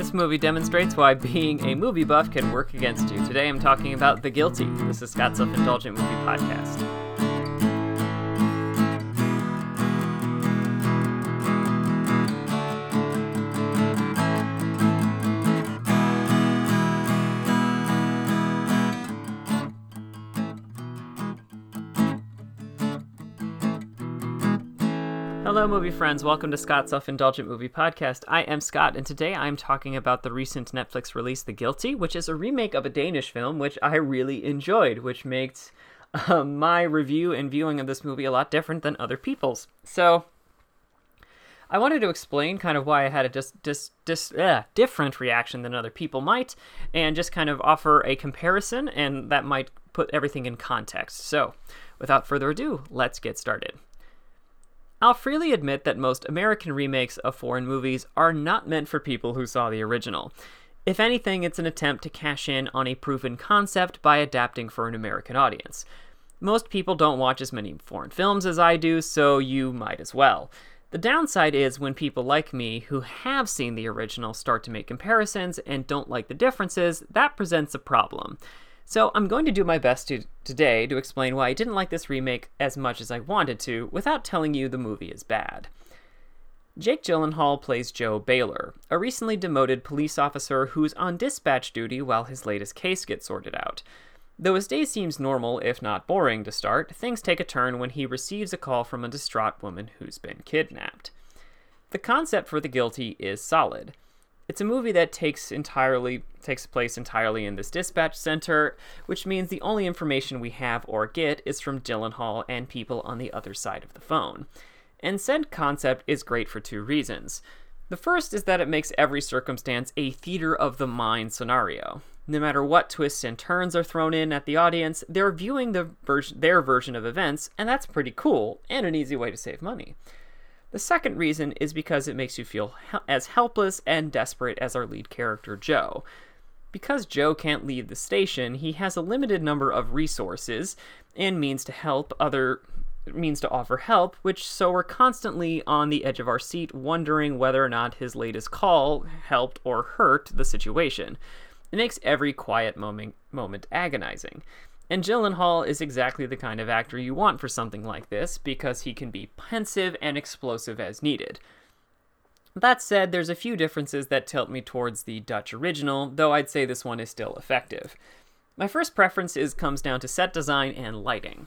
This movie demonstrates why being a movie buff can work against you. Today I'm talking about The Guilty. This is Scott's Self Indulgent Movie Podcast. Hello, movie friends. Welcome to Scott's Self Indulgent Movie Podcast. I am Scott, and today I'm talking about the recent Netflix release, The Guilty, which is a remake of a Danish film, which I really enjoyed, which makes uh, my review and viewing of this movie a lot different than other people's. So, I wanted to explain kind of why I had a dis- dis- dis- uh, different reaction than other people might, and just kind of offer a comparison, and that might put everything in context. So, without further ado, let's get started. I'll freely admit that most American remakes of foreign movies are not meant for people who saw the original. If anything, it's an attempt to cash in on a proven concept by adapting for an American audience. Most people don't watch as many foreign films as I do, so you might as well. The downside is when people like me who have seen the original start to make comparisons and don't like the differences, that presents a problem. So I'm going to do my best to, today to explain why I didn't like this remake as much as I wanted to without telling you the movie is bad. Jake Gyllenhaal plays Joe Baylor, a recently demoted police officer who's on dispatch duty while his latest case gets sorted out. Though his day seems normal, if not boring, to start, things take a turn when he receives a call from a distraught woman who's been kidnapped. The concept for The Guilty is solid. It's a movie that takes entirely takes place entirely in this dispatch center, which means the only information we have or get is from Gyllenhaal and people on the other side of the phone. And said concept is great for two reasons. The first is that it makes every circumstance a theater of the mind scenario. No matter what twists and turns are thrown in at the audience, they're viewing the ver- their version of events, and that's pretty cool and an easy way to save money. The second reason is because it makes you feel as helpless and desperate as our lead character, Joe. Because Joe can't leave the station, he has a limited number of resources and means to help other means to offer help, which so we're constantly on the edge of our seat wondering whether or not his latest call helped or hurt the situation. It makes every quiet moment moment agonizing. And Gyllenhaal is exactly the kind of actor you want for something like this because he can be pensive and explosive as needed. That said, there's a few differences that tilt me towards the Dutch original, though I'd say this one is still effective. My first preference is comes down to set design and lighting.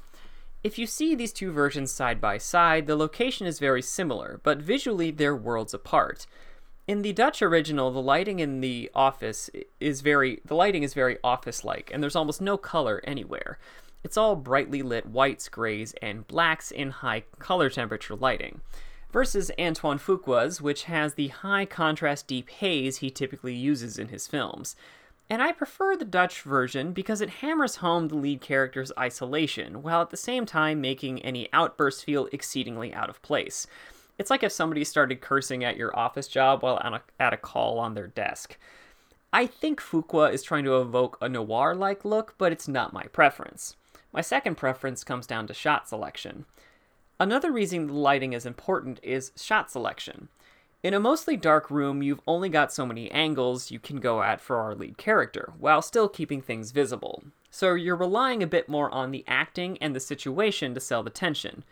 If you see these two versions side by side, the location is very similar, but visually they're worlds apart. In the Dutch original, the lighting in the office is very the lighting is very office-like, and there's almost no color anywhere. It's all brightly lit whites, grays, and blacks in high color temperature lighting. Versus Antoine Fuqua's, which has the high contrast deep haze he typically uses in his films. And I prefer the Dutch version because it hammers home the lead character's isolation, while at the same time making any outbursts feel exceedingly out of place. It's like if somebody started cursing at your office job while on a, at a call on their desk. I think Fuqua is trying to evoke a noir like look, but it's not my preference. My second preference comes down to shot selection. Another reason the lighting is important is shot selection. In a mostly dark room, you've only got so many angles you can go at for our lead character, while still keeping things visible. So you're relying a bit more on the acting and the situation to sell the tension.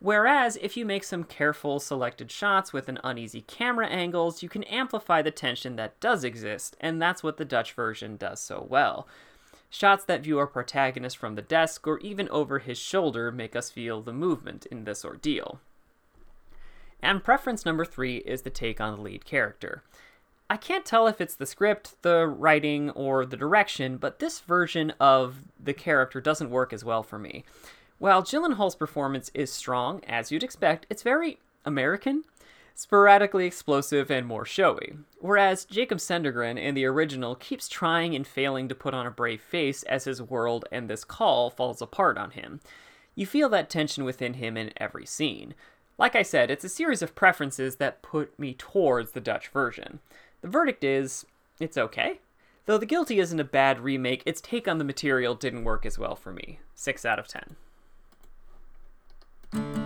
Whereas, if you make some careful selected shots with an uneasy camera angles, you can amplify the tension that does exist, and that's what the Dutch version does so well. Shots that view our protagonist from the desk or even over his shoulder make us feel the movement in this ordeal. And preference number three is the take on the lead character. I can't tell if it's the script, the writing, or the direction, but this version of the character doesn't work as well for me. While Gyllenhaal's performance is strong, as you'd expect, it's very American, sporadically explosive, and more showy. Whereas Jacob Cedergren in the original keeps trying and failing to put on a brave face as his world and this call falls apart on him. You feel that tension within him in every scene. Like I said, it's a series of preferences that put me towards the Dutch version. The verdict is, it's okay. Though The Guilty isn't a bad remake, its take on the material didn't work as well for me. 6 out of 10.